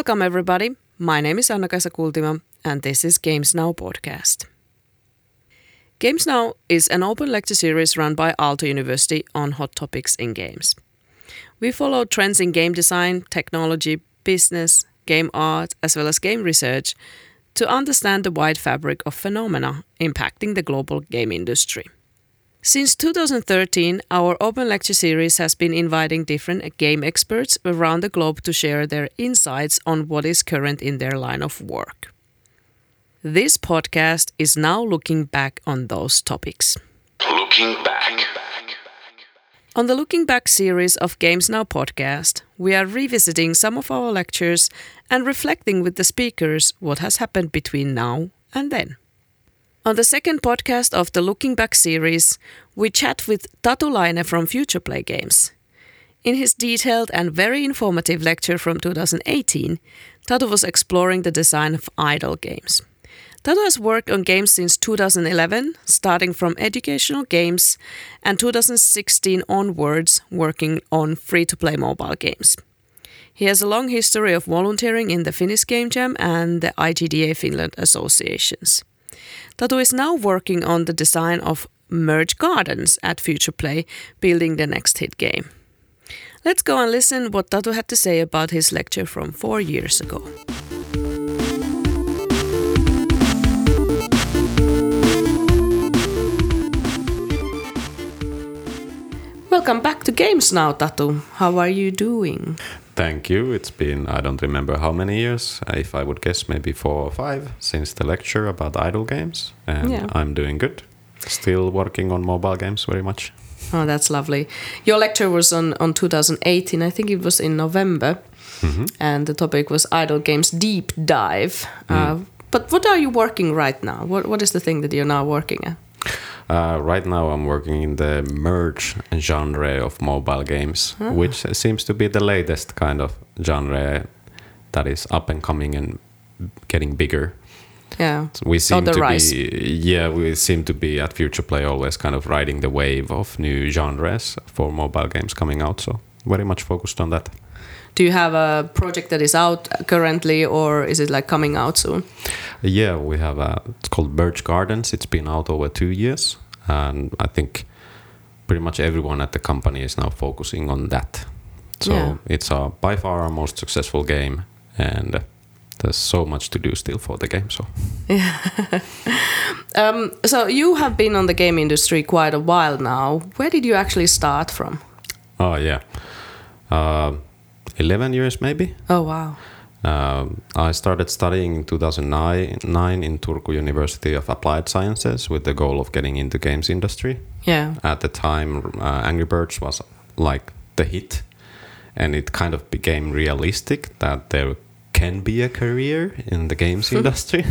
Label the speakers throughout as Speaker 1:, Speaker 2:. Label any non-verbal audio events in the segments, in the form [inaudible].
Speaker 1: Welcome, everybody. My name is Anna-Kaisa Kultima, and this is Games Now podcast. Games Now is an open lecture series run by Aalto University on hot topics in games. We follow trends in game design, technology, business, game art, as well as game research to understand the wide fabric of phenomena impacting the global game industry. Since 2013, our open lecture series has been inviting different game experts around the globe to share their insights on what is current in their line of work. This podcast is now looking back on those topics.
Speaker 2: Looking back.
Speaker 1: On the Looking Back series of Games Now podcast, we are revisiting some of our lectures and reflecting with the speakers what has happened between now and then. On the second podcast of the Looking Back series, we chat with Tatu Laine from Futureplay Games. In his detailed and very informative lecture from 2018, Tatu was exploring the design of idle games. Tatu has worked on games since 2011, starting from educational games, and 2016 onwards, working on free to play mobile games. He has a long history of volunteering in the Finnish Game Jam and the IGDA Finland associations. Tatu is now working on the design of Merge Gardens at Futureplay, building the next hit game. Let's go and listen what Tatu had to say about his lecture from four years ago. Welcome back to Games Now, Tatu. How are you doing?
Speaker 3: Thank you. It's been, I don't remember how many years, uh, if I would guess, maybe four or five since the lecture about idle games. And
Speaker 1: Yeah.
Speaker 3: I'm doing good. Still working on mobile games very much.
Speaker 1: Oh, that's lovely. Your lecture was on, on 2018, I think it was in November, and the topic was Idle Games Deep Dive. Uh, but what are you working right now? What, what is the thing that you're now working at?
Speaker 3: Uh, right now, I'm working in the merge genre of mobile games, which seems to be the latest kind of genre that is up and coming and getting bigger.
Speaker 1: Yeah.
Speaker 3: We seem
Speaker 1: the
Speaker 3: to
Speaker 1: rise.
Speaker 3: be, yeah, we seem to be at Futureplay always kind of riding the wave of new genres for mobile games coming out. So very much focused on that.
Speaker 1: Do you have a project that is out currently, or is it like coming out soon?
Speaker 3: Yeah, we have a, it's called Merge Gardens. It's been out over two years, and I think pretty much everyone at the company is now focusing on that. So
Speaker 1: Yeah.
Speaker 3: it's uh, by far our most successful game, and there's so much to do still for the game. So yeah. [laughs]
Speaker 1: Um, so you have been on the game industry quite a while now. Where did you actually start from?
Speaker 3: Oh yeah, uh, eleven years maybe.
Speaker 1: Oh wow.
Speaker 3: Um, I started studying in 2009 nine in Turku University of Applied Sciences with the goal of getting into games industry.
Speaker 1: Yeah.
Speaker 3: At the time, uh, Angry Birds was like the hit, and it kind of became realistic that there can be a career in the games [laughs] industry.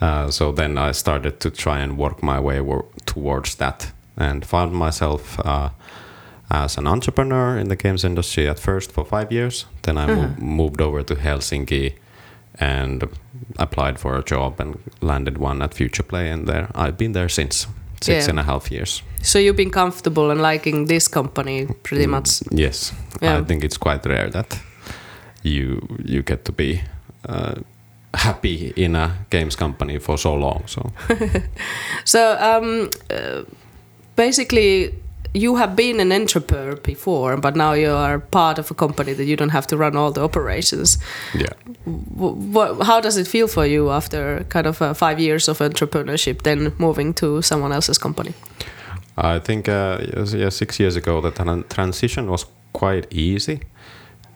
Speaker 3: Uh, so then I started to try and work my way towards that, and found myself uh, as an entrepreneur in the games industry at first for five years. Then I mo- moved over to Helsinki and applied for a job and landed one at Futureplay, and there I've been there since six
Speaker 1: Yeah.
Speaker 3: and a half years.
Speaker 1: So you've been comfortable and liking this company pretty much.
Speaker 3: Yes,
Speaker 1: Yeah.
Speaker 3: I think it's quite rare that you you get to be uh, happy in a games company for so long. So [laughs]
Speaker 1: So um, uh, basically, you have been an entrepreneur before, but now you are part of a company that you don't have to run all the operations.
Speaker 3: yeah,
Speaker 1: what, how does it feel for you after kind of uh, five years of entrepreneurship, then moving to someone else's company?
Speaker 3: I think uh, yeah, six years ago the transition was quite easy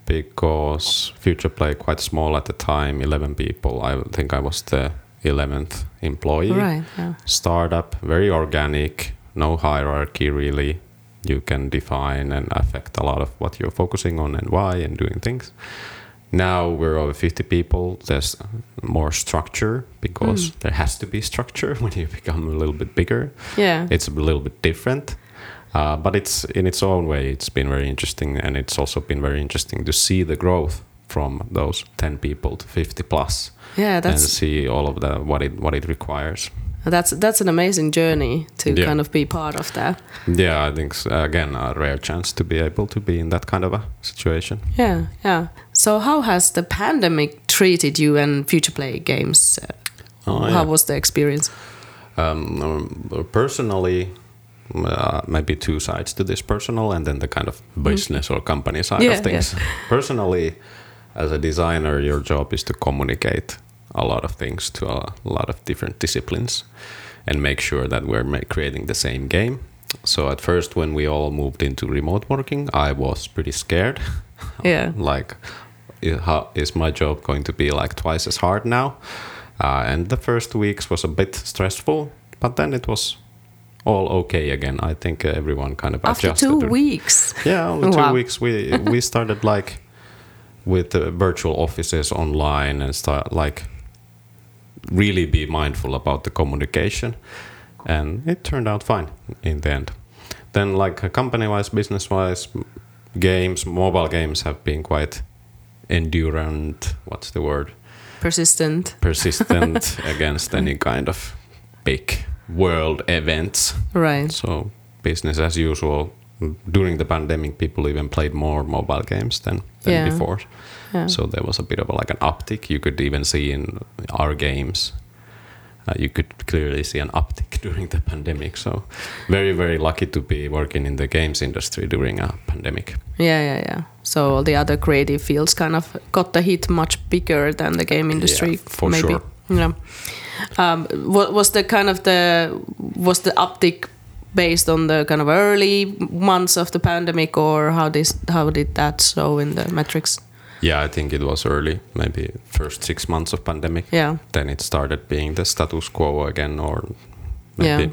Speaker 3: because Futureplay quite small at the time, eleven people. I think I was the eleventh employee.
Speaker 1: Right. Yeah.
Speaker 3: startup, very organic, no hierarchy really. You can define and affect a lot of what you're focusing on and why and doing things. Now we're over 50 people. There's more structure because there has to be structure [laughs] when you become a little bit bigger.
Speaker 1: Yeah.
Speaker 3: It's a little bit different. Uh, but it's in its own way, it's been very interesting. And it's also been very interesting to see the growth from those 10 people to 50 plus
Speaker 1: yeah.
Speaker 3: and
Speaker 1: That's
Speaker 3: see all of the what it what it requires.
Speaker 1: That's that's an amazing journey to
Speaker 3: Yeah.
Speaker 1: kind of be part of that.
Speaker 3: Yeah, I think again a rare chance to be able to be in that kind of a situation.
Speaker 1: Yeah, yeah. So how has the pandemic treated you and Futureplay games? Uh,
Speaker 3: Oh,
Speaker 1: How was the experience?
Speaker 3: Um, um, personally, uh, maybe two sides to this: personal and then the kind of business or company side
Speaker 1: Yeah,
Speaker 3: of things. Personally, as a designer, your job is to communicate a lot of things to a lot of different disciplines and make sure that we're creating the same game. So at first, when we all moved into remote working, I was pretty scared. [laughs]
Speaker 1: Yeah.
Speaker 3: like, is my job going to be like twice as hard now? Uh, and the first weeks was a bit stressful, but then it was all okay again. I think everyone kind of
Speaker 1: After
Speaker 3: adjusted.
Speaker 1: two weeks.
Speaker 3: yeah, only two
Speaker 1: Wow.
Speaker 3: weeks. We we started like with uh, virtual offices online and start like really be mindful about the communication, and it turned out fine in the end. Then like company wise, business wise, games, mobile games have been quite endurant. What's the word?
Speaker 1: Persistent.
Speaker 3: Persistent [laughs] against any kind of big world events.
Speaker 1: Right.
Speaker 3: So business as usual. During the pandemic, people even played more mobile games than, than
Speaker 1: Yeah.
Speaker 3: before.
Speaker 1: Yeah.
Speaker 3: So there was a bit of a, like an uptick. You could even see in our games. Uh, you could clearly see an uptick [laughs] during the pandemic. So very very lucky to be working in the games industry during a pandemic.
Speaker 1: Yeah, yeah, yeah. So all the other creative fields kind of got the hit much bigger than the game industry.
Speaker 3: Yeah, for
Speaker 1: maybe.
Speaker 3: sure.
Speaker 1: Yeah. Um, what was the kind of the was the uptick based on the kind of early months of the pandemic, or how this how did that show in the metrics?
Speaker 3: Yeah, I think it was early, maybe first six months of pandemic.
Speaker 1: Yeah.
Speaker 3: Then it started being the status quo again, or maybe
Speaker 1: Yeah.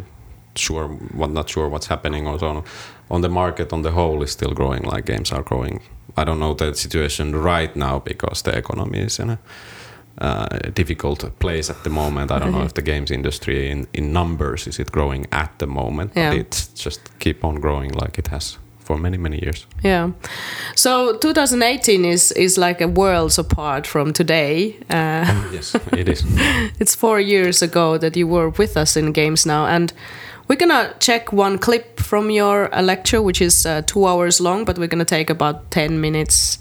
Speaker 3: sure, what not sure what's happening. or so on. on the market on the whole is still growing. Like games are growing. I don't know the situation right now because the economy is in a uh, difficult place at the moment. I don't know [laughs] if the games industry in, in numbers is it growing at the moment,
Speaker 1: Yeah.
Speaker 3: but it's just keep on growing like it has for many many years.
Speaker 1: Yeah. So 2018 is is like a worlds apart from today. Uh,
Speaker 3: yes, it is. [laughs]
Speaker 1: it's four years ago that you were with us in games now and we're gonna check one clip from your uh, lecture which is uh, two hours long but we're gonna take about 10 minutes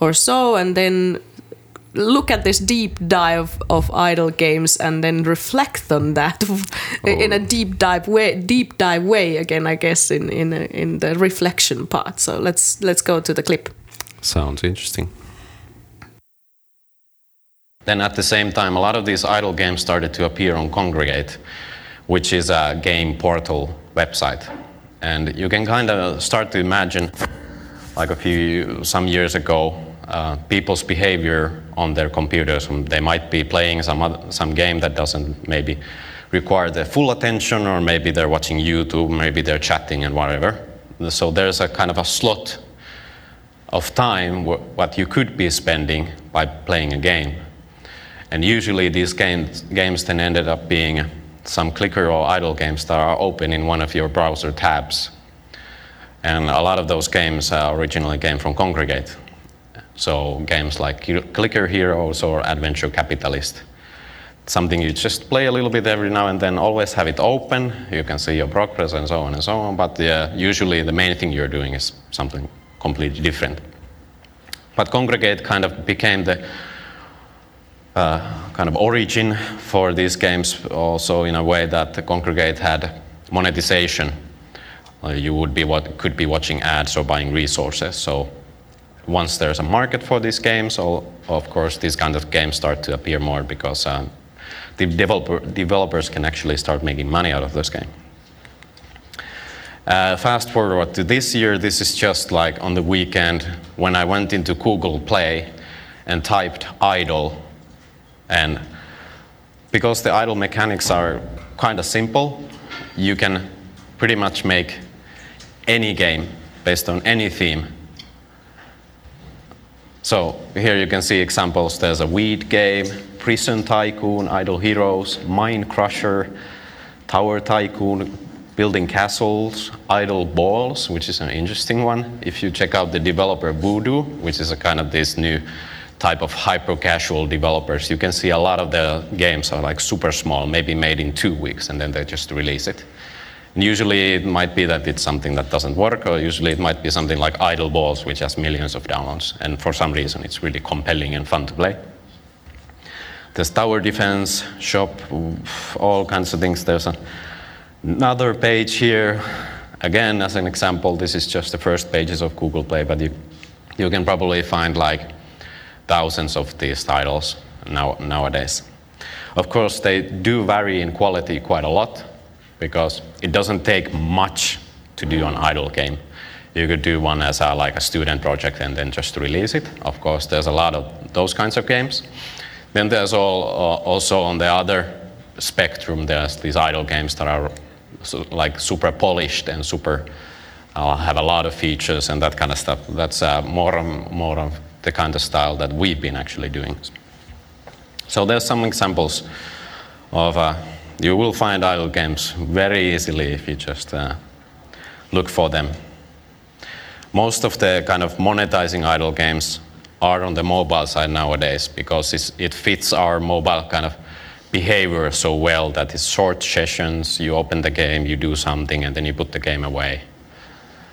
Speaker 1: or so and then look at this deep dive of idle games and then reflect on that [laughs] in a oh. deep dive way deep dive way again i guess in in in the reflection part so let's let's go to the clip
Speaker 3: Sounds interesting.
Speaker 4: Then at the same time, a lot of these idle games started to appear on Kongregate, which is a game portal website. And you can kind of start to imagine, like a few, some years ago, uh, people's behavior on their computers. Um, They might be playing some, other, some game that doesn't maybe require their full attention, or maybe they're watching YouTube, maybe they're chatting and whatever. So there's a kind of a slot of time what you could be spending by playing a game. And usually these games, games then ended up being some clicker or idle games that are open in one of your browser tabs. And a lot of those games uh, originally came from Kongregate. So games like Clicker Heroes or Adventure Capitalist. Something you just play a little bit every now and then, always have it open, you can see your progress and so on and so on, but usually the main thing you're doing is something completely different. But Kongregate kind of became the uh, kind of origin for these games also in a way that the Kongregate had monetization. Uh, you would be what could be watching ads or buying resources. So once there's a market for these games, of course these kind of games start to appear more because um, the developer, developers can actually start making money out of this game. Uh, fast forward to this year, this is just like on the weekend when I went into Google Play and typed idle. And because the idle mechanics are kind of simple, you can pretty much make any game based on any theme. So here you can see examples. There's a weed game, prison tycoon, idle heroes, mine crusher, tower tycoon, building castles, idle balls, which is an interesting one. If you check out the developer Voodoo, which is a kind of this new
Speaker 3: type of hyper casual developers, you can see a lot of the games are like super small, maybe made in two weeks, and then they just release it. And usually it might be that it's something that doesn't work, or usually it might be something like Idle Balls, which has millions of downloads, and for some reason it's really compelling and fun to play. There's tower defense, shop, all kinds of things. There's another page here. Again, as an example, this is just the first pages of Google Play, but you, you can probably find like thousands of these titles now, nowadays. Of course, they do vary in quality quite a lot because it doesn't take much to do an idle game. You could do one as a, like a student project and then just release it. Of course, there's a lot of those kinds of games. Then there's all, uh, also on the other spectrum, there's these idle games that are so, like super polished and super uh, have a lot of features and that kind of stuff. That's uh, more, more of the kind of style that we've been actually doing. So there's some examples of, uh, you will find idle games very easily if you just uh, look for them. Most of the kind of monetizing idle games are on the mobile side nowadays because it fits our mobile kind of behavior so well that it's short sessions, you open the game, you do something, and then you put the game away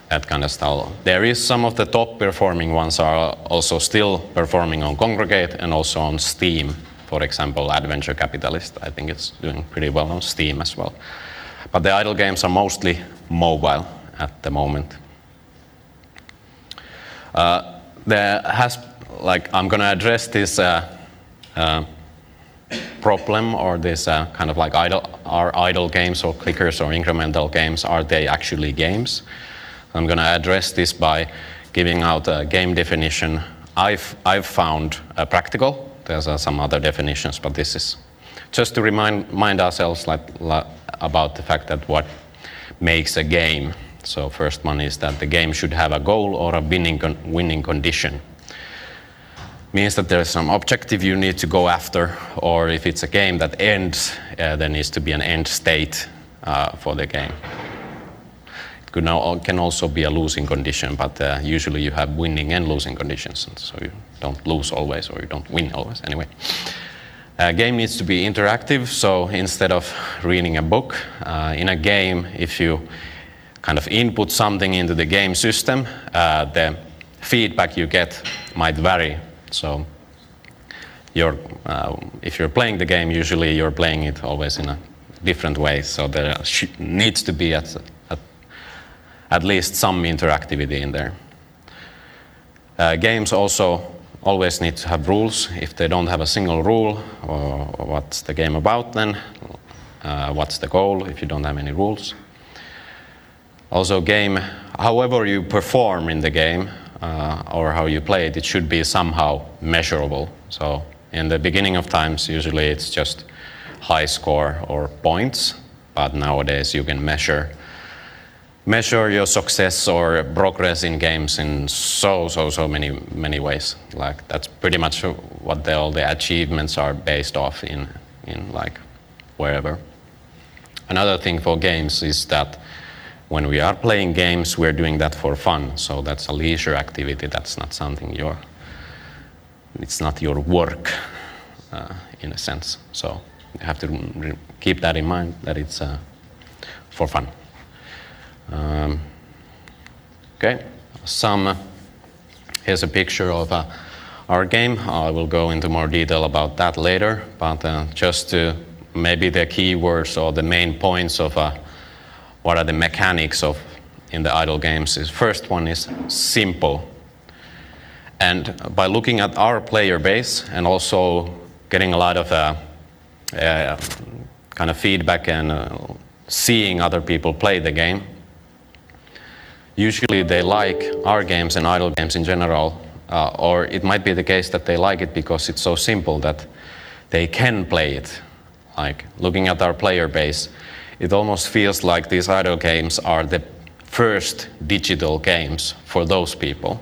Speaker 3: that kind of style. There is some of the top performing ones are also still performing on Kongregate and also on Steam. For example, Adventure Capitalist, I think it's doing pretty well on Steam as well. But the idle games are mostly mobile at the moment. Uh, there has, like, I'm going to address this uh, uh, problem or this uh, kind of like idle, are idle games or clickers or incremental games, are they actually games? I'm going to address this by giving out a game definition I've, I've found practical. There's uh, some other definitions, but this is just to remind, ourselves like, like, about the fact that what makes a game. So first one is that the game should have a goal or a winning, con winning condition. Means that there's some objective you need to go after, or if it's a game that ends, uh, there needs to be an end state uh, for the game could now, can also be a losing condition, but uh, usually you have winning and losing conditions, so you don't lose always or you don't win always. Anyway, a game needs to be interactive, so instead of reading a book, uh, in a game, if you kind of input something into the game system, uh, the feedback you get might vary. So you're, uh, if you're playing the game, usually you're playing it always in a different way, so there needs to be at at least some interactivity in there. Uh, games also always need to have rules. If they don't have a single rule, or, what's the game about then? Uh, what's the goal if you don't have any rules? Also, game, however you perform in the game uh, or how you play it, it should be somehow measurable. So, in the beginning of times, usually it's just high score or points, but nowadays you can measure measure your success or progress in games in so so so many many ways. Like that's pretty much what the, all the achievements are based off in in like wherever. Another thing for games is that when we are playing games we're doing that for fun. So that's a leisure activity. That's not something you're it's not your work uh, in a sense. So you have to keep that in mind that it's uh, for fun um, okay, some, here's a picture of uh, our game. I will go into more detail about that later, but uh, just to maybe the keywords or the main points of uh, what are the mechanics of in the idle games is first one is simple. And by looking at our player base and also getting a lot of uh, uh, kind of feedback and uh, seeing other people play the game, usually they like our games and idle games in general, uh, or it might be the case that they like it because it's so simple that they can play it. Like looking at our player base, it almost feels like these idle games are the first digital games for those people.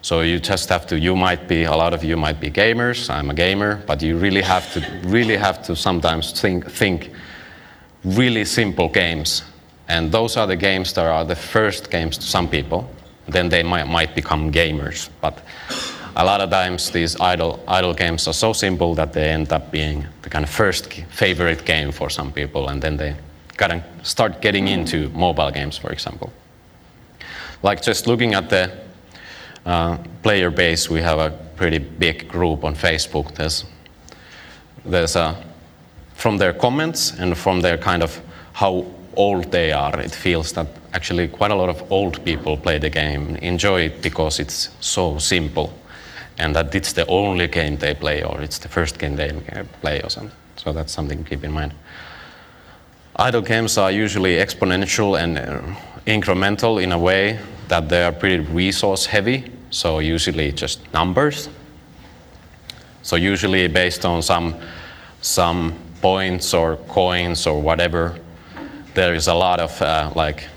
Speaker 3: So you just have to, you might be, a lot of you might be gamers, I'm a gamer, but you really have to, really have to sometimes think, think really simple games and those are the games that are the first games to some people. Then they might, might become gamers. But a lot of times these idle idle games are so simple that they end up being the kind of first favorite game for some people, and then they kind of start getting into mobile games, for example. Like just looking at the uh, player base, we have a pretty big group on Facebook. There's there's a from their comments and from their kind of how old they are, it feels that actually quite a lot of old people play the game, enjoy it because it's so simple, and that it's the only game they play or it's the first game they play or something. So that's something to keep in mind. Idle games are usually exponential and uh, incremental in a way that they are pretty resource heavy, so usually just numbers. So usually based on some some points or coins or whatever, there is a lot of uh, like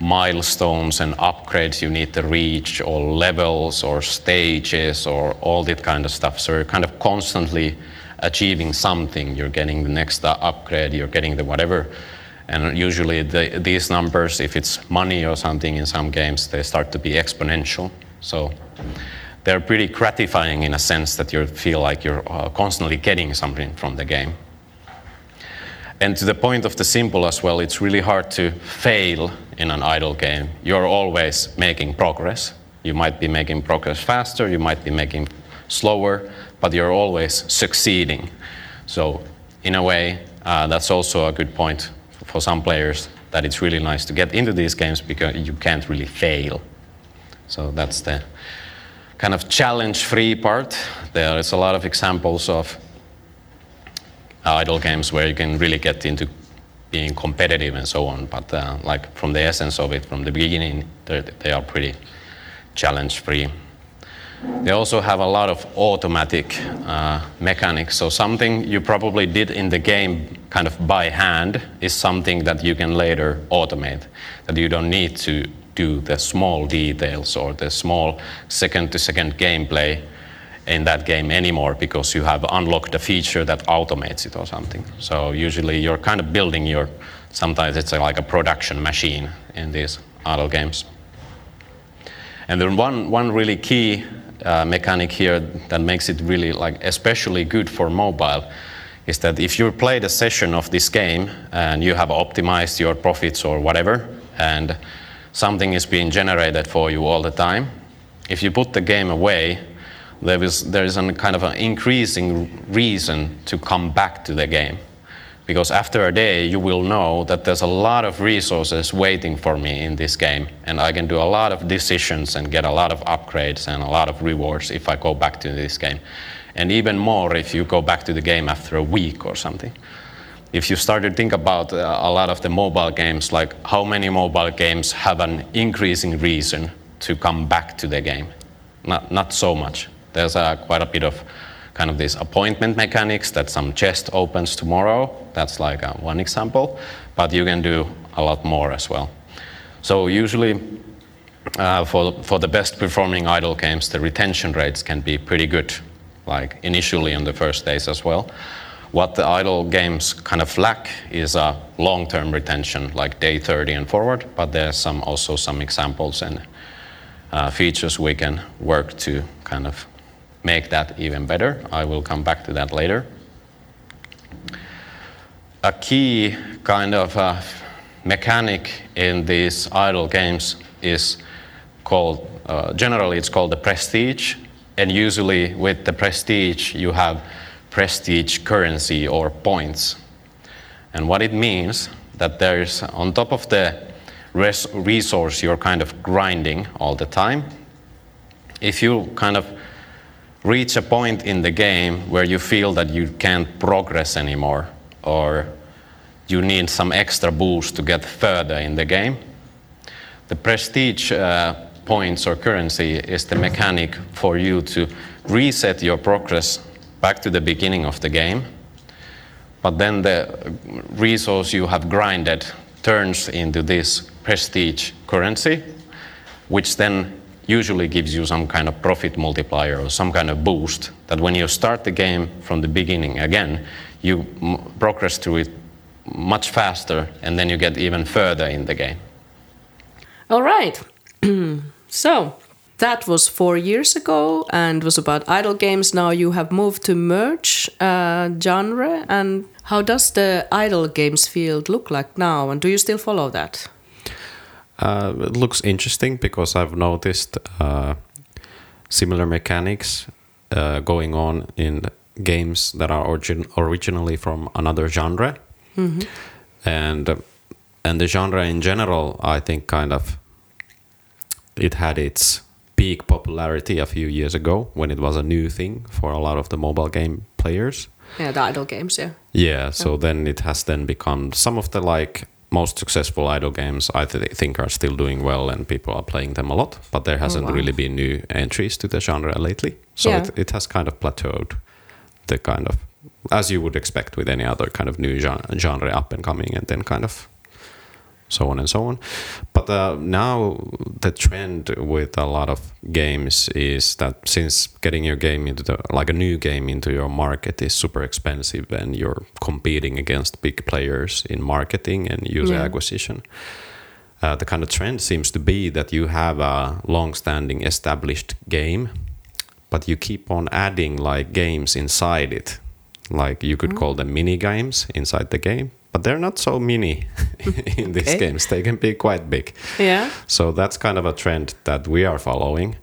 Speaker 3: milestones and upgrades you need to reach, or levels or stages or all that kind of stuff. So you're kind of constantly achieving something. You're getting the next uh, upgrade, you're getting the whatever. And usually the, these numbers, if it's money or something in some games, they start to be exponential. So they're pretty gratifying in a sense that you feel like you're uh, constantly getting something from the game. And to the point of the simple as well, it's really hard to fail in an idle game. You're always making progress. You might be making progress faster, you might be making slower, but you're always succeeding. So, in a way, uh, that's also a good point for some players that it's really nice to get into these games because you can't really fail. So, that's the kind of challenge free part. There is a lot of examples of idle games where you can really get into being competitive and so on. But uh, like from the essence of it, from the beginning, they are pretty challenge free. They also have a lot of automatic uh, mechanics. So something you probably did in the game kind of by hand is something that you can later automate. That you don't need to do the small details or the small second to second gameplay in that game anymore because you have unlocked a feature that automates it or something. So usually you're kind of building your, sometimes it's like a production machine in these idle games. And then one, one really key uh, mechanic here that makes it really like especially good for mobile is that if you played a session of this game and you have optimized your profits or whatever, and something is being generated for you all the time, if you put the game away, there is, there is a kind of an increasing reason to come back to the game. Because after a day, you will know that there's a lot of resources waiting for me in this game, and I can do a lot of decisions and get a lot of upgrades and a lot of rewards if I go back to this game. And even more if you go back to the game after a week or something. If you start to think about uh, a lot of the mobile games, like how many mobile games have an increasing reason to come back to the game? Not, not so much. There's quite a bit of kind of these appointment mechanics that some chest opens tomorrow. That's like uh, one example, but you can do a lot more as well. So usually uh, for, for the best performing idle games, the retention rates can be pretty good, like initially on the first days as well. What the idle games kind of lack is a long-term retention, like day 30 and forward, but there's some also some examples and uh, features we can work to kind of make that even better. I will come back to that later. A key kind of uh, mechanic in these idle games is called, uh, generally it's called the prestige, and usually with the prestige you have prestige currency or points. And what it means that there's on top of the res- resource you're kind of grinding all the time, if you kind of reach a point in the game where you feel that you can't progress anymore or you need some extra boost to get further in the game. The prestige uh, points or currency is the mechanic for you to reset your progress back to the beginning of the game. But then the resource you have grinded turns into this prestige currency, which then usually gives you some kind of profit multiplier or some kind of boost that when you start the game from the beginning again, you progress through it much faster and then you get even further in the game.
Speaker 1: All right. [clears throat] so, that was four years ago and was about idle games. Now you have moved to merge uh, genre. And how does the idle games field look like now? And do you still follow that?
Speaker 3: Uh, it looks interesting because I've noticed uh, similar mechanics uh, going on in games that are origin- originally from another genre, and uh, and the genre in general, I think, kind of it had its peak popularity a few years ago when it was a new thing for a lot of the mobile game players.
Speaker 1: Yeah, the idle games, yeah.
Speaker 3: Yeah, so then it has then become some of the like most successful idle games I th- think are still doing well and people are playing them a lot, but there oh, hasn't
Speaker 1: wow.
Speaker 3: really been new entries to the genre lately. So
Speaker 1: Yeah.
Speaker 3: it, it has kind of plateaued the kind of as you would expect with any other kind of new genre, genre up and coming and then kind of so on and so on. But uh, now the trend with a lot of games is that since getting your game into the like a new game into your market is super expensive and you're competing against big players in marketing and user
Speaker 1: Yeah.
Speaker 3: acquisition. Uh, the kind of trend seems to be that you have a long-standing established game, but you keep on adding like games inside it. Like you could call them mini games inside the game, but they're not so mini [laughs] in these
Speaker 1: Okay.
Speaker 3: games. They can be quite big.
Speaker 1: Yeah.
Speaker 3: So that's kind of a trend that we are following.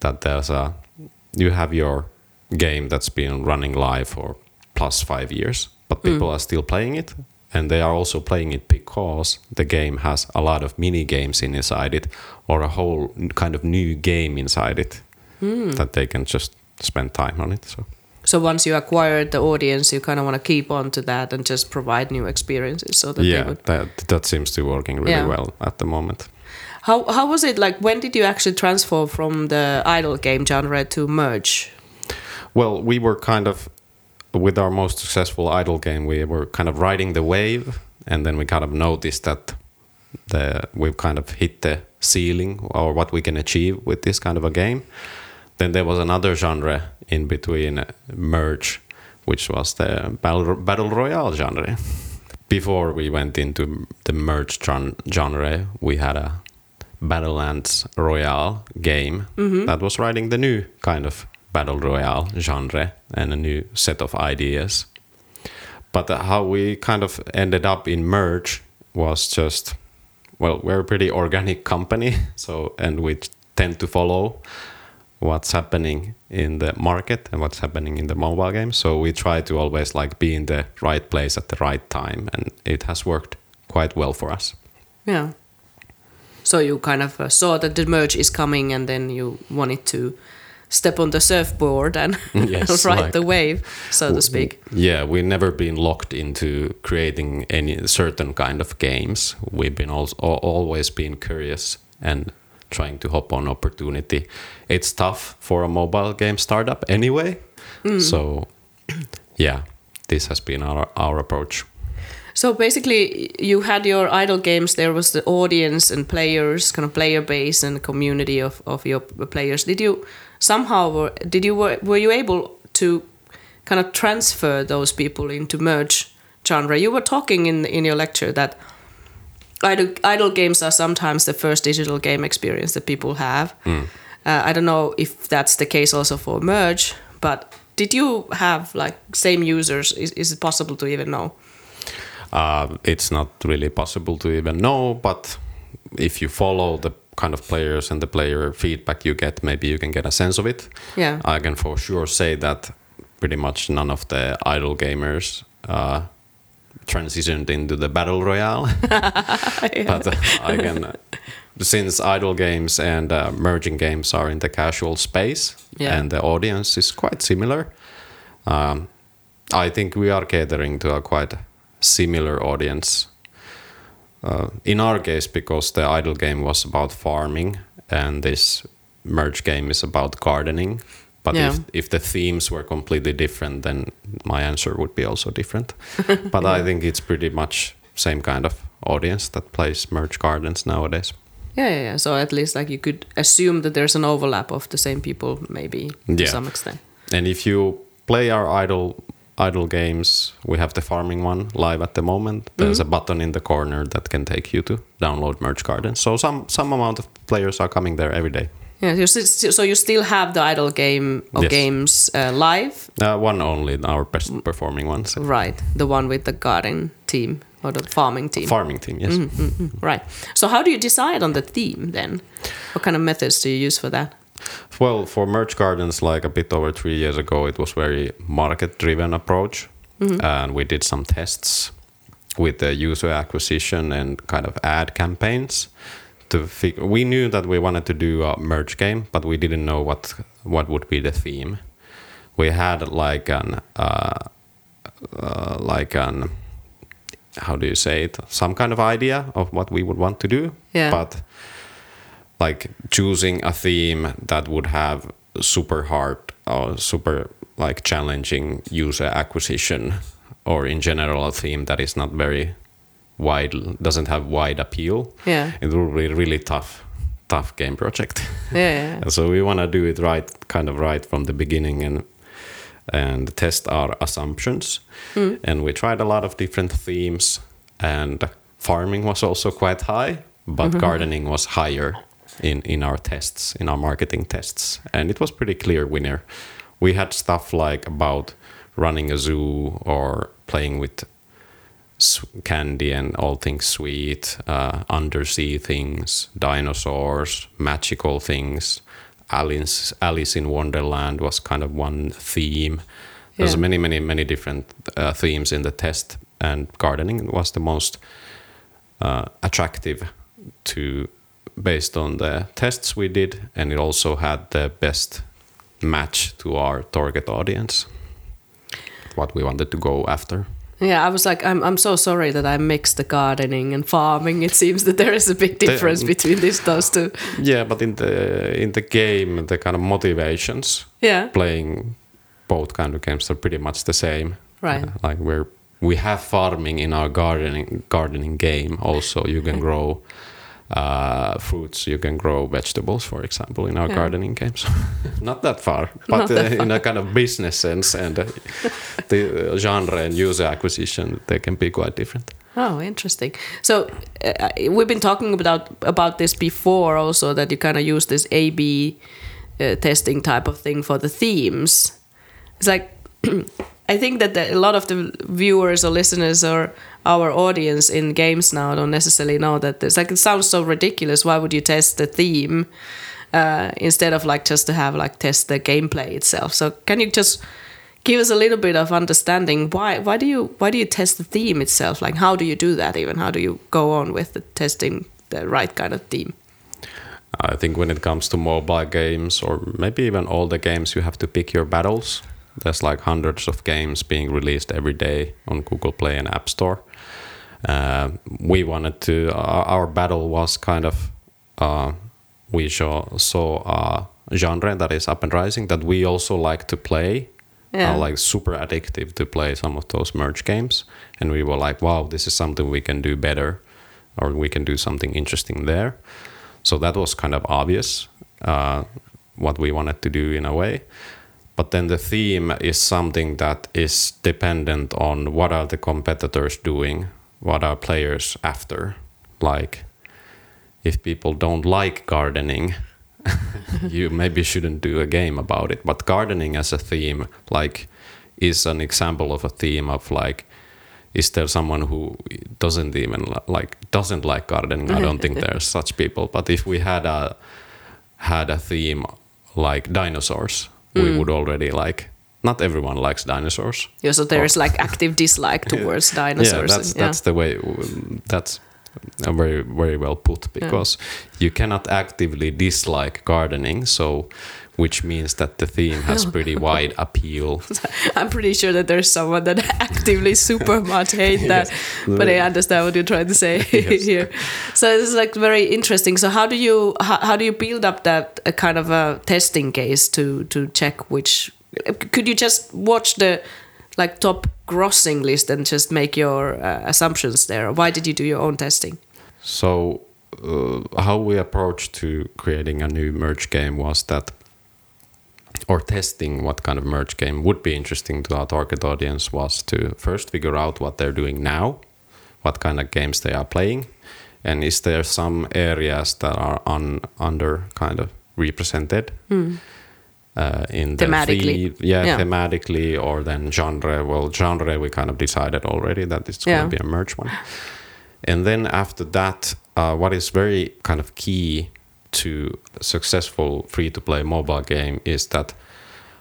Speaker 3: That there's a you have your game that's been running live for plus five years, but hmm. people are still playing it, and they are also playing it because the game has a lot of mini games inside it, or a whole kind of new game inside it hmm. that they can just spend time on it. So
Speaker 1: So once you acquired the audience, you kind of want to keep on to that and just provide new experiences so that they
Speaker 3: yeah,
Speaker 1: would.
Speaker 3: that that seems to be working really
Speaker 1: Yeah.
Speaker 3: well at the moment.
Speaker 1: How how was it like? When did you actually transfer from the idle game genre to merge?
Speaker 3: Well, we were kind of with our most successful idle game, we were kind of riding the wave, and then we kind of noticed that the we've kind of hit the ceiling or what we can achieve with this kind of a game. Then there was another genre in between uh, merge, which was the battle battle royale genre. Before we went into the merge genre, we had a Battlelands Royale game that was riding the new kind of battle royale genre and a new set of ideas. But uh, how we kind of ended up in merge was just well, we're a pretty organic company, [laughs] so and we tend to follow what's happening in the market and what's happening in the mobile game. So we try to always like be in the right place at the right time, and it has worked quite well for us.
Speaker 1: Yeah. So you kind of uh, saw that the merge is coming, and then you wanted to step on the surfboard and [laughs]
Speaker 3: Yes, [laughs]
Speaker 1: ride
Speaker 3: like-
Speaker 1: the wave, so to speak.
Speaker 3: Yeah, we've never been locked into creating any certain kind of games. We've been also always been curious and trying to hop on opportunity. It's tough for a mobile game startup anyway. Hmm. So yeah, this has been our our approach.
Speaker 1: So basically, you had your idle games. There was the audience and players, kind of player base and community of, of your players. Did you somehow were, did you were, were you able to kind of transfer those people into merge genre? You were talking in in your lecture that idle idle games are sometimes the first digital game experience that people have. Uh, I don't know if that's the case also for merge, but did you have like same users? Is, is it possible to even know?
Speaker 3: Uh, it's not really possible to even know, but if you follow the kind of players and the player feedback you get, maybe you can get a sense of it.
Speaker 1: Yeah.
Speaker 3: I can for sure say that pretty much none of the idle gamers uh, transitioned into the battle royale. [laughs] But uh, I can, since idle games and uh, merging games are in the casual space
Speaker 1: Yeah.
Speaker 3: and the audience is quite similar, um, I think we are catering to a quite similar audience. Uh, in our case, because the idle game was about farming and this merge game is about gardening. But
Speaker 1: Yeah.
Speaker 3: if, if the themes were completely different, then my answer would be also different. [laughs] but I think it's pretty much same kind of audience that plays merge gardens nowadays.
Speaker 1: Yeah, yeah, yeah. So at least like you could assume that there's an overlap of the same people, maybe to
Speaker 3: Yeah.
Speaker 1: some extent.
Speaker 3: And if you play our idle idle games, we have the farming one live at the moment. There's a mm-hmm. button in the corner that can take you to download Merge gardens. So some some amount of players are coming there every day.
Speaker 1: Yeah, you still, so you still have the idle game or
Speaker 3: Yes.
Speaker 1: games uh, live,
Speaker 3: Uh, one only, our best mm. performing ones.
Speaker 1: right? The one with the garden team or the farming team,
Speaker 3: Farming team, yes.
Speaker 1: Mm, mm, right? So how do you decide on the theme then? What kind of methods do you use for that?
Speaker 3: Well, for Merge Gardens, like a bit over three years ago, it was very market-driven approach, mm-hmm. and we did some tests with the user acquisition and kind of ad campaigns. To fig- we knew that we wanted to do a merge game, but we didn't know what what would be the theme. We had like an uh, uh, like an how do you say it? Some kind of idea of what we would want to do,
Speaker 1: Yeah.
Speaker 3: but like choosing a theme that would have super hard or super like challenging user acquisition or in general a theme that is not very wide doesn't have wide appeal.
Speaker 1: Yeah.
Speaker 3: it will be a really tough tough game project.
Speaker 1: Yeah, yeah, [laughs]
Speaker 3: so we want to do it right kind of right from the beginning and and test our assumptions. Hmm. And we tried a lot of different themes and farming was also quite high but mm-hmm. gardening was higher in in our tests in our marketing tests. And it was pretty clear winner. We had stuff like about running a zoo or playing with candy and all things sweet, uh, undersea things, dinosaurs, magical things. Alice, Alice in Wonderland was kind of one theme. There's many, many, many different uh, themes in the test, and gardening was the most uh, attractive to based on the tests we did, and it also had the best match to our target audience. What we wanted to go after.
Speaker 1: Yeah, I was like, I'm, I'm so sorry that I mixed the gardening and farming. It seems that there is a big difference between these those two.
Speaker 3: Yeah, but in the in the game, the kind of motivations
Speaker 1: Yeah,
Speaker 3: playing both kind of games are pretty much the same.
Speaker 1: Right.
Speaker 3: Uh, like we're we have farming in our gardening gardening game. Also, you can [laughs] grow uh, fruits. You can grow vegetables, for example, in our
Speaker 1: Yeah.
Speaker 3: gardening games. [laughs] Not that far, but
Speaker 1: that
Speaker 3: uh, in a kind of business sense and uh, [laughs] the uh, genre and user acquisition, they can be quite different.
Speaker 1: Oh, interesting. So uh, we've been talking about about this before, also that you kind of use this A/B uh, testing type of thing for the themes. It's like [clears throat] I think that the, a lot of the viewers or listeners or our audience in games now don't necessarily know that. It's like it sounds so ridiculous. Why would you test the theme uh, instead of like just to have like test the gameplay itself? So can you just give us a little bit of understanding why why do you why do you test the theme itself like how do you do that even how do you go on with the testing the right kind of theme
Speaker 3: I think when it comes to mobile games or maybe even all the games, you have to pick your battles. There's like hundreds of games being released every day on Google Play and App Store. Uh, we wanted to, our, our battle was kind of, uh, we saw, saw a genre that is up and rising that we also like to play.
Speaker 1: Yeah.
Speaker 3: Uh, like super addictive to play some of those merge games. And we were like, wow, this is something we can do better or we can do something interesting there. So that was kind of obvious uh, what we wanted to do in a way. But then the theme is something that is dependent on what are the competitors doing, what are players after. Like, if people don't like gardening, [laughs] you maybe shouldn't do a game about it. But gardening as a theme, like, is an example of a theme of like, is there someone who doesn't even like doesn't like gardening? I don't think there's [laughs] such people. But if we had a had a theme like dinosaurs, we mm. would already like. Not everyone likes dinosaurs.
Speaker 1: yeah, so there is like active [laughs] dislike towards dinosaurs
Speaker 3: Yeah, that's
Speaker 1: and- yeah.
Speaker 3: that's the way. That's very very well put because you cannot actively dislike gardening. So, which means that the theme has [laughs] pretty wide appeal. [laughs]
Speaker 1: i'm pretty sure that there's someone that [laughs] actively super much hate that but i understand what you're trying to say here. So this is like very interesting. So how do you how, how do you build up that a kind of a testing case to to check which could you just watch the like top grossing list and just make your uh, assumptions there? Why did you do your own testing?
Speaker 3: So, uh, how we approached to creating a new merge game was that, or testing what kind of merge game would be interesting to our target audience was to first figure out what they're doing now, what kind of games they are playing, and is there some areas that are un, under kind of represented uh, in the.
Speaker 1: Thematically.
Speaker 3: theme- yeah,
Speaker 1: Yeah.
Speaker 3: thematically, or then genre. Well, genre we kind of decided already that it's
Speaker 1: Yeah.
Speaker 3: going to be a merge one. And then after that, uh, what is very kind of key to a successful free to play mobile game is that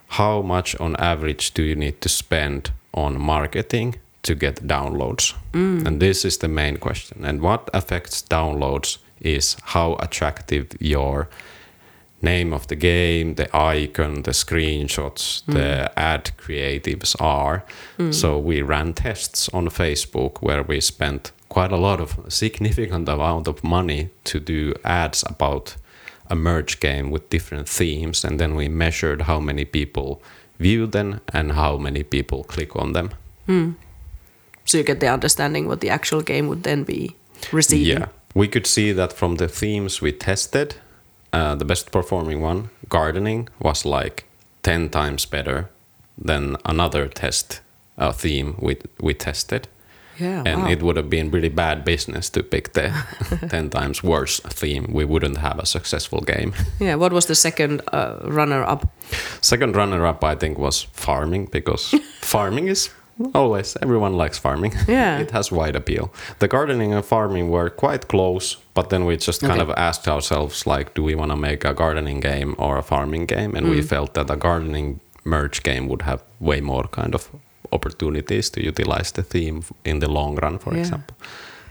Speaker 3: how much on average do you need to spend on marketing to get downloads? Mm. And this is the main question. And what affects downloads is how attractive your name of the game, the icon, the screenshots, mm. the ad creatives are. Mm. So we ran tests on Facebook where we spent quite a lot of significant amount of money to do ads about a merge game with different themes and then we measured how many people view them and how many people click on them.
Speaker 1: So you get the understanding what the actual game would then be receiving.
Speaker 3: Yeah, we could see that from the themes we tested, uh, the best performing one, gardening, was like ten times better than another test uh, theme we we tested,
Speaker 1: Yeah.
Speaker 3: and
Speaker 1: wow.
Speaker 3: it would have been really bad business to pick the [laughs] ten times worse theme. We wouldn't have a successful game. [laughs]
Speaker 1: yeah. What was the second uh, runner up?
Speaker 3: Second runner up, I think, was farming because [laughs] farming is always everyone likes farming.
Speaker 1: Yeah.
Speaker 3: it has wide appeal. The gardening and farming were quite close, but then we just kind
Speaker 1: Okay.
Speaker 3: of asked ourselves, like, do we want to make a gardening game or a farming game? And we
Speaker 1: Mm.
Speaker 3: felt that a gardening merge game would have way more kind of opportunities to utilize the theme in the long run, for
Speaker 1: Yeah.
Speaker 3: example.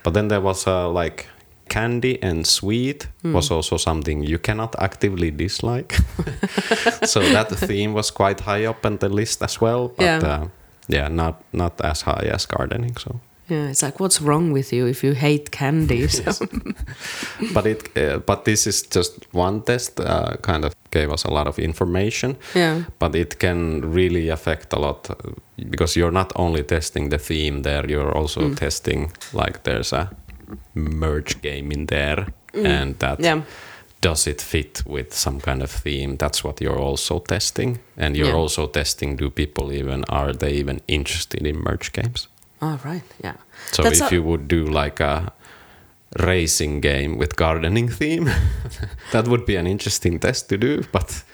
Speaker 3: But then there was uh, like candy and sweet
Speaker 1: Hmm.
Speaker 3: was also something you cannot actively dislike. [laughs] so that theme was quite high up on the list as well. But
Speaker 1: Yeah.
Speaker 3: yeah, uh, yeah not not as high as gardening. So,
Speaker 1: Yeah, it's like what's wrong with you if you hate candy? [laughs] So-
Speaker 3: but it uh, but this is just one test. Uh, kind of gave us a lot of information.
Speaker 1: yeah.
Speaker 3: But it can really affect a lot because you're not only testing the theme there, you're also
Speaker 1: Mm.
Speaker 3: testing like there's a merge game in there, and that
Speaker 1: Mm. Yeah.
Speaker 3: does it fit with some kind of theme that's what you're also testing and you're
Speaker 1: Yeah.
Speaker 3: also testing do people even are they even interested in merge games
Speaker 1: All right. Yeah.
Speaker 3: so
Speaker 1: That's
Speaker 3: if you would do like a racing game with gardening theme [laughs] that would be an interesting test to do but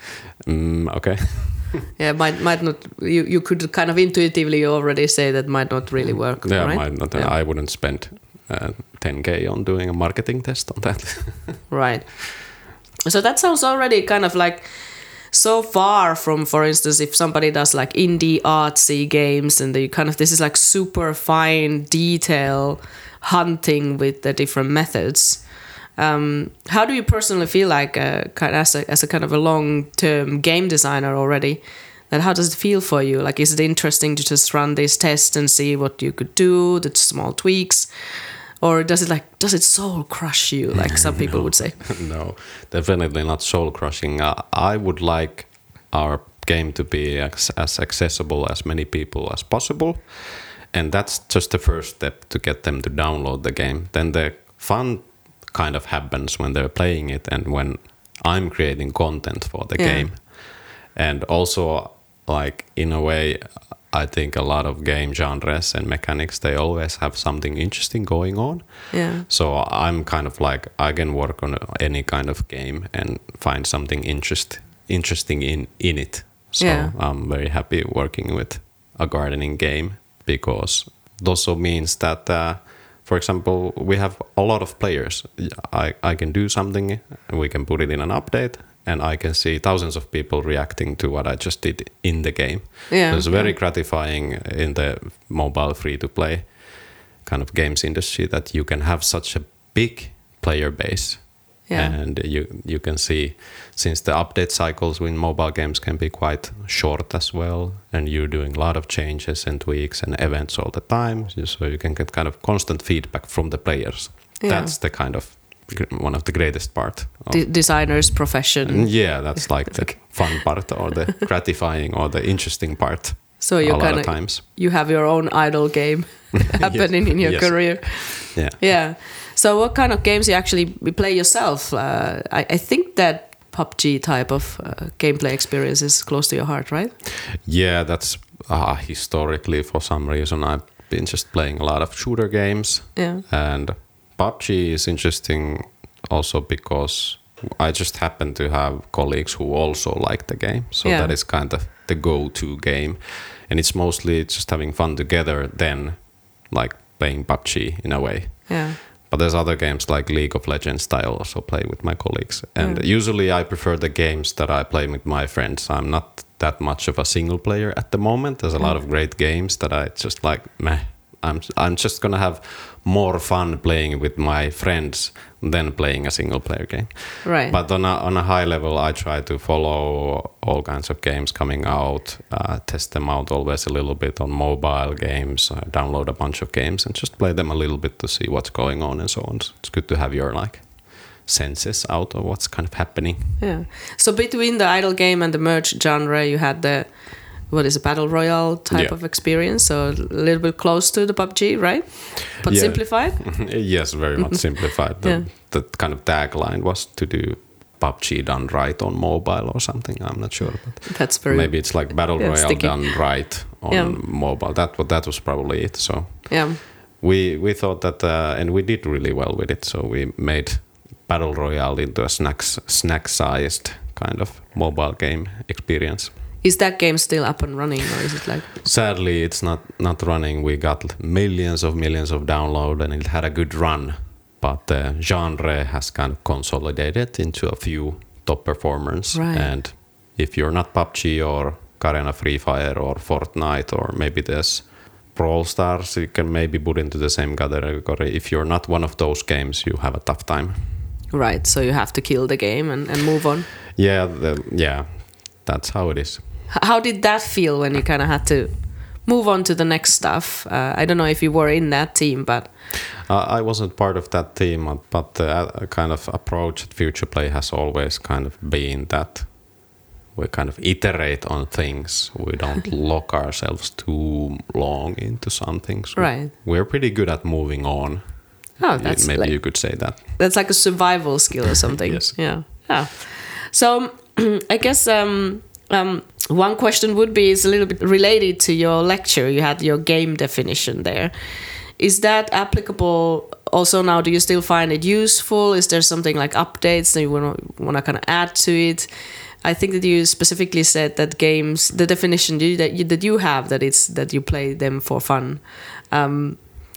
Speaker 3: mm, okay [laughs]
Speaker 1: Yeah, might might not. You you could kind of intuitively already say that might not really work.
Speaker 3: yeah
Speaker 1: right?
Speaker 3: might not,
Speaker 1: Yeah.
Speaker 3: i wouldn't spend uh, 10k on doing a marketing test on that [laughs]
Speaker 1: Right. So that sounds already kind of like so far from, for instance, if somebody does like indie artsy games and they kind of this is like super fine detail hunting with the different methods. Um, how do you personally feel like uh, kind as a as a kind of a long term game designer already? That how does it feel for you? Like, is it interesting to just run this test and see what you could do, the small tweaks, or does it like does it soul crush you, like some [laughs] people would say? [laughs]
Speaker 3: no, definitely not soul crushing. Uh, I would like our game to be as, as accessible as many people as possible, and that's just the first step to get them to download the game. Then the fun kind of happens when they're playing it and when I'm creating content for the
Speaker 1: Yeah.
Speaker 3: game, and also like in a way. I think a lot of game genres and mechanics they always have something interesting going on.
Speaker 1: Yeah.
Speaker 3: So I'm kind of like I can work on any kind of game and find something interest interesting in in it. So
Speaker 1: Yeah.
Speaker 3: I'm very happy working with a gardening game because it also means that, uh, for example, we have a lot of players. I I can do something we can put it in an update. And I can see thousands of people reacting to what I just did in the game.
Speaker 1: Yeah,
Speaker 3: So it's very
Speaker 1: yeah.
Speaker 3: gratifying in the mobile free to play kind of games industry that you can have such a big player base
Speaker 1: Yeah.
Speaker 3: and you you can see since the update cycles in mobile games can be quite short as well and you're doing a lot of changes and tweaks and events all the time so you can get kind of constant feedback from the players
Speaker 1: Yeah.
Speaker 3: that's the kind of one of the greatest part of
Speaker 1: D- designer's profession.
Speaker 3: yeah that's [laughs] like the fun part or the [laughs] gratifying or the interesting part
Speaker 1: So you kind
Speaker 3: of
Speaker 1: you have your own idle game [laughs] happening in your
Speaker 3: Yes.
Speaker 1: career.
Speaker 3: yeah
Speaker 1: Yeah. So what kind of games you actually play yourself? Uh, I, I think that PUBG type of uh, gameplay experience is close to your heart, right?
Speaker 3: Yeah, that's uh, historically for some reason I've been just playing a lot of shooter games.
Speaker 1: Yeah.
Speaker 3: And PUBG is interesting also because I just happen to have colleagues who also like the game, so
Speaker 1: Yeah.
Speaker 3: that is kind of the go-to game, and it's mostly just having fun together. Then, like playing PUBG in a way.
Speaker 1: Yeah.
Speaker 3: But there's other games like League of Legends that I also play with my colleagues. And mm. usually I prefer the games that I play with my friends. I'm not that much of a single player at the moment. There's a mm. lot of great games that I just like, meh. I'm, I'm just gonna have more fun playing with my friends than playing a single player game.
Speaker 1: Right.
Speaker 3: But on a, on a high level, I try to follow all kinds of games coming out, uh, test them out always a little bit on mobile games, uh, download a bunch of games, and just play them a little bit to see what's going on and so on. So it's good to have your like senses out of what's kind of happening.
Speaker 1: Yeah. So between the idle game and the merge genre, you had the what is a battle royale type
Speaker 3: Yeah.
Speaker 1: of experience, so a little bit close to the PUBG, right? But
Speaker 3: Yeah.
Speaker 1: simplified. [laughs]
Speaker 3: yes, very much [laughs] simplified. The,
Speaker 1: Yeah.
Speaker 3: the kind of tagline was to do PUBG done right on mobile or something. I'm not sure, but
Speaker 1: That's very
Speaker 3: maybe it's like battle
Speaker 1: Yeah,
Speaker 3: royale
Speaker 1: sticky.
Speaker 3: done right on
Speaker 1: Yeah.
Speaker 3: mobile. That that was probably it. So.
Speaker 1: yeah.
Speaker 3: we we thought that uh, and we did really well with it so we made battle royale into a snacks snack sized kind of mobile game experience
Speaker 1: Is that game still up and running, or is it like?
Speaker 3: sadly it's not not running we got millions of millions of download and it had a good run but the genre has kind of consolidated into a few top performers
Speaker 1: Right.
Speaker 3: and if you're not PUBG or Garena Free Fire or Fortnite or maybe there's Brawl Stars you can maybe put into the same category if you're not one of those games you have a tough time
Speaker 1: Right. So you have to kill the game and, and move on.
Speaker 3: yeah the, yeah that's how it is
Speaker 1: How did that feel when you kind of had to move on to the next stuff? Uh, I don't know if you were in that team, but
Speaker 3: Uh, I wasn't part of that team, but the uh, kind of approach at Futureplay has always kind of been that we kind of iterate on things. We don't [laughs] lock ourselves too long into some things.
Speaker 1: Right.
Speaker 3: We're pretty good at moving on.
Speaker 1: oh, that's
Speaker 3: Maybe
Speaker 1: like,
Speaker 3: you could say that.
Speaker 1: that's like a survival skill or [laughs] something.
Speaker 3: Yes.
Speaker 1: Yeah. Yeah. So [clears throat] I guess um, um, one question would be is a little bit related to your lecture. You had your game definition there. Is that applicable also now? Do you still find it useful? Is there something like updates that you want to want to kind of add to it? I think that you specifically said that games, the definition you, that you, that you have, that it's that you play them for fun. Um,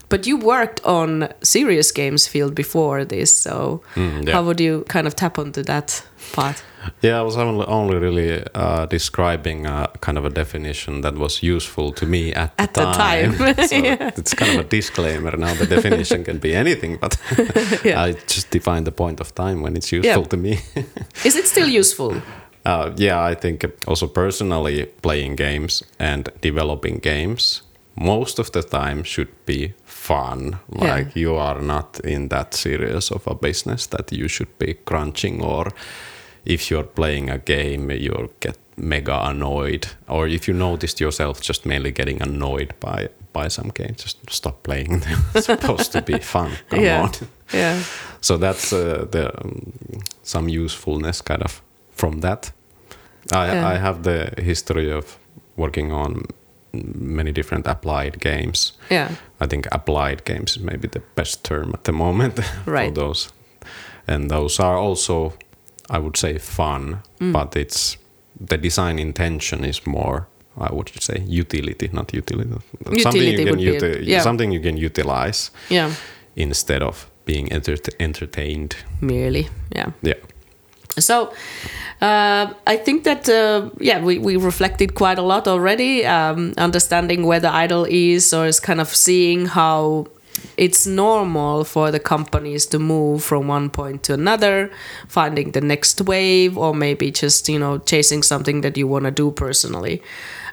Speaker 1: but you worked on serious games field before this, so
Speaker 3: Mm, yeah.
Speaker 1: how would you kind of tap onto that part?
Speaker 3: Yeah, I was only, only really uh, describing a kind of a definition that was useful to me at,
Speaker 1: At
Speaker 3: the
Speaker 1: the
Speaker 3: time.
Speaker 1: time. [laughs]
Speaker 3: so [laughs]
Speaker 1: Yeah.
Speaker 3: it's kind of a disclaimer now. The definition can be anything, but [laughs]
Speaker 1: Yeah.
Speaker 3: I just define the point of time when it's useful
Speaker 1: Yeah.
Speaker 3: to me.
Speaker 1: Is it still useful?
Speaker 3: Uh, yeah, I think also personally playing games and developing games most of the time should be fun. Like you are not in that serious of a business that you should be crunching or if you're playing a game you'll get mega annoyed or if you noticed yourself just mainly getting annoyed by by some game just stop playing [laughs] it's supposed to be fun come
Speaker 1: yeah.
Speaker 3: on
Speaker 1: Yeah.
Speaker 3: so that's uh, the um, some usefulness kind of from that I,
Speaker 1: Yeah.
Speaker 3: I have the history of working on many different applied games
Speaker 1: Yeah.
Speaker 3: i think applied games is maybe the best term at the moment [laughs] for those and those are also i would say fun
Speaker 1: Mm.
Speaker 3: but it's the design intention is more i would say utility not utility something you can uti-
Speaker 1: yeah.
Speaker 3: something you can utilize
Speaker 1: Yeah.
Speaker 3: instead of being enter- entertained
Speaker 1: Merely. Yeah.
Speaker 3: yeah
Speaker 1: So uh, I think that uh, yeah we, we reflected quite a lot already, um, understanding where the idle is, or is kind of seeing how it's normal for the companies to move from one point to another, finding the next wave, or maybe just you know chasing something that you want to do personally.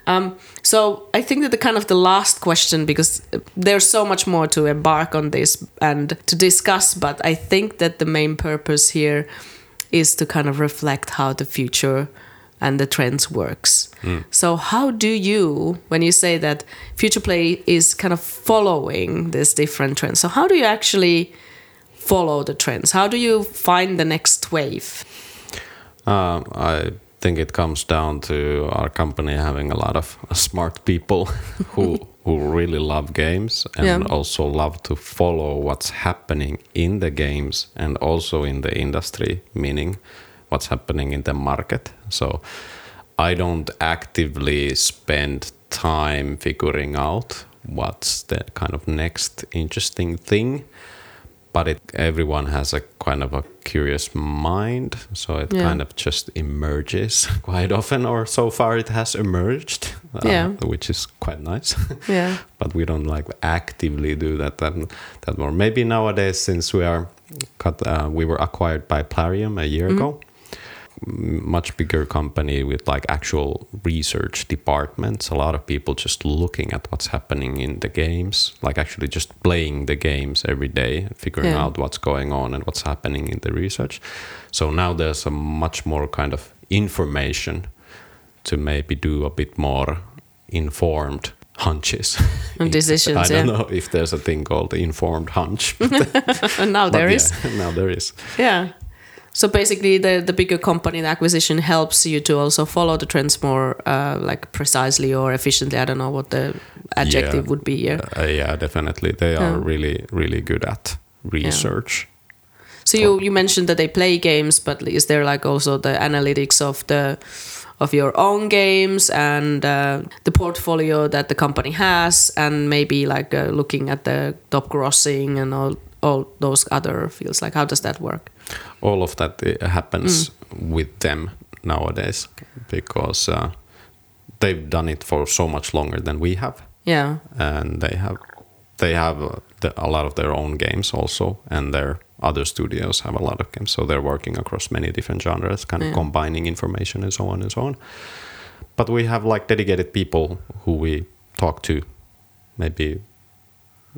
Speaker 1: Um, so I think that the kind of the last question, because there's so much more to embark on this and to discuss, but I think that the main purpose here is to kind of reflect how the future and the trends works. So how do you, when you say that Futureplay is kind of following this different trend, so how do you actually follow the trends? How do you find the next wave?
Speaker 3: Um, I think it comes down to our company having a lot of [laughs] smart people [laughs] who who really love games and
Speaker 1: Yeah.
Speaker 3: also love to follow what's happening in the games and also in the industry, meaning what's happening in the market. So I don't actively spend time figuring out what's the kind of next interesting thing but it everyone has a kind of a curious mind so it
Speaker 1: Yeah.
Speaker 3: kind of just emerges [laughs] quite often or so far it has emerged uh, which is quite nice [laughs]
Speaker 1: Yeah.
Speaker 3: but we don't like actively do that that, that more maybe nowadays since we are cut, uh, we were acquired by plarium a year ago m- much bigger company with like actual research departments a lot of people just looking at what's happening in the games like actually just playing the games every day figuring
Speaker 1: Yeah.
Speaker 3: out what's going on and what's happening in the research so now there's a much more kind of information to maybe do a bit more informed hunches [laughs]
Speaker 1: And decisions,
Speaker 3: i don't
Speaker 1: yeah.
Speaker 3: know if there's a thing called informed hunch
Speaker 1: And [laughs] now [laughs] there
Speaker 3: yeah,
Speaker 1: is.
Speaker 3: now there is
Speaker 1: Yeah. So basically, the the bigger company, the acquisition helps you to also follow the trends more uh, like precisely or efficiently. I don't know what the adjective
Speaker 3: Yeah.
Speaker 1: would be here.
Speaker 3: Uh, yeah, definitely. They are
Speaker 1: Yeah.
Speaker 3: really, really good at research.
Speaker 1: So you you mentioned that they play games, but is there like also the analytics of the of your own games and uh, the portfolio that the company has, and maybe like uh, looking at the top grossing and all all those other fields? Like how does that work?
Speaker 3: All of that happens with them nowadays because uh, they've done it for so much longer than we have,
Speaker 1: Yeah.
Speaker 3: and they have they have uh, the, a lot of their own games also, and their other studios have a lot of games. So they're working across many different genres, kind of
Speaker 1: Yeah.
Speaker 3: combining information and so on and so on. But we have like dedicated people who we talk to, maybe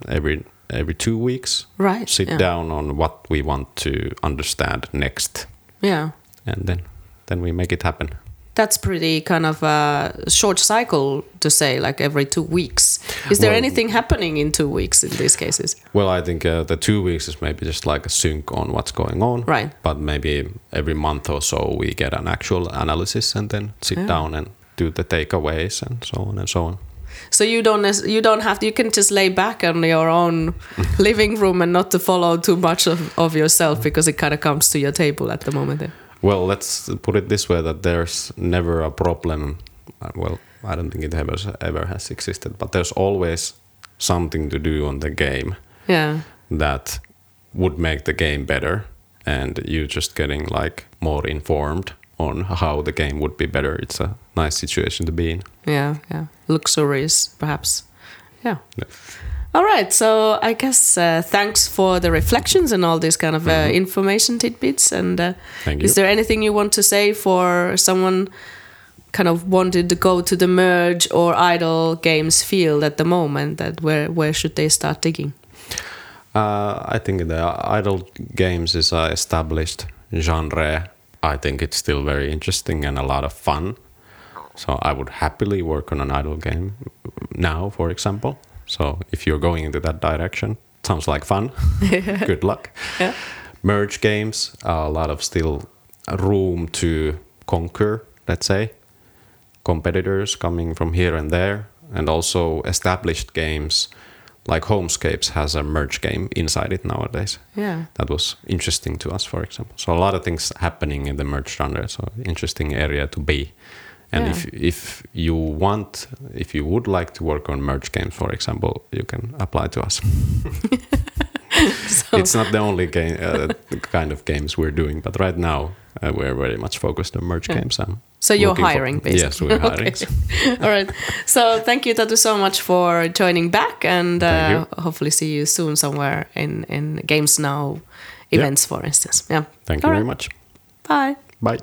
Speaker 3: every every two weeks.
Speaker 1: Right.
Speaker 3: sit
Speaker 1: yeah.
Speaker 3: down on what we want to understand next
Speaker 1: Yeah.
Speaker 3: and then then we make it happen
Speaker 1: That's pretty kind of a short cycle to say, like every two weeks. Is there
Speaker 3: Well-
Speaker 1: anything happening in two weeks in these cases?
Speaker 3: well i think uh, the two weeks is maybe just like a sync on what's going on
Speaker 1: Right.
Speaker 3: but maybe every month or so we get an actual analysis and then sit
Speaker 1: Yeah.
Speaker 3: down and do the takeaways and so on and so on
Speaker 1: So you don't you don't have you can just lay back on your own [laughs] living room and not to follow too much of, of yourself because it kind of comes to your table at the moment.
Speaker 3: Well let's put it this way that there's never a problem uh, well i don't think it ever, ever has existed but there's always something to do on the game
Speaker 1: Yeah.
Speaker 3: that would make the game better and you're just getting like more informed on how the game would be better it's a nice situation to be in
Speaker 1: Yeah. Yeah. Luxurious, perhaps. Yeah.
Speaker 3: Yeah.
Speaker 1: All right. So I guess uh, thanks for the reflections and all these kind of uh, information tidbits. And uh. Is there anything you want to say for someone kind of wanted to go to the merge or idle games field at the moment? That where where should they start digging?
Speaker 3: uh, i think the idle games is a established genre i think it's still very interesting and a lot of fun. So i would happily work on an idle game now for example. So if you're going into that direction sounds like fun. [laughs] [laughs] Good luck.
Speaker 1: Yeah.
Speaker 3: merge games a lot of still room to conquer let's say. Competitors coming from here and there and also established games like homescapes has a merge game inside it nowadays
Speaker 1: Yeah.
Speaker 3: that was interesting to us for example so a lot of things happening in the merge genre so interesting area to be and
Speaker 1: Yeah.
Speaker 3: if if you want if you would like to work on merge games for example you can apply to us
Speaker 1: So, [laughs]
Speaker 3: it's not the only game uh, kind of games we're doing but right now uh, we're very much focused on merge
Speaker 1: Yeah.
Speaker 3: games and
Speaker 1: so you're
Speaker 3: hiring, for,
Speaker 1: basically.
Speaker 3: Yes, we're [laughs] hiring.
Speaker 1: okay. [laughs] All right. So thank you, Tatu, so much for joining back, and uh, hopefully see you soon somewhere in in Games Now events, for instance. Yeah.
Speaker 3: Thank
Speaker 1: All
Speaker 3: you
Speaker 1: right.
Speaker 3: very much.
Speaker 1: Bye.
Speaker 3: Bye.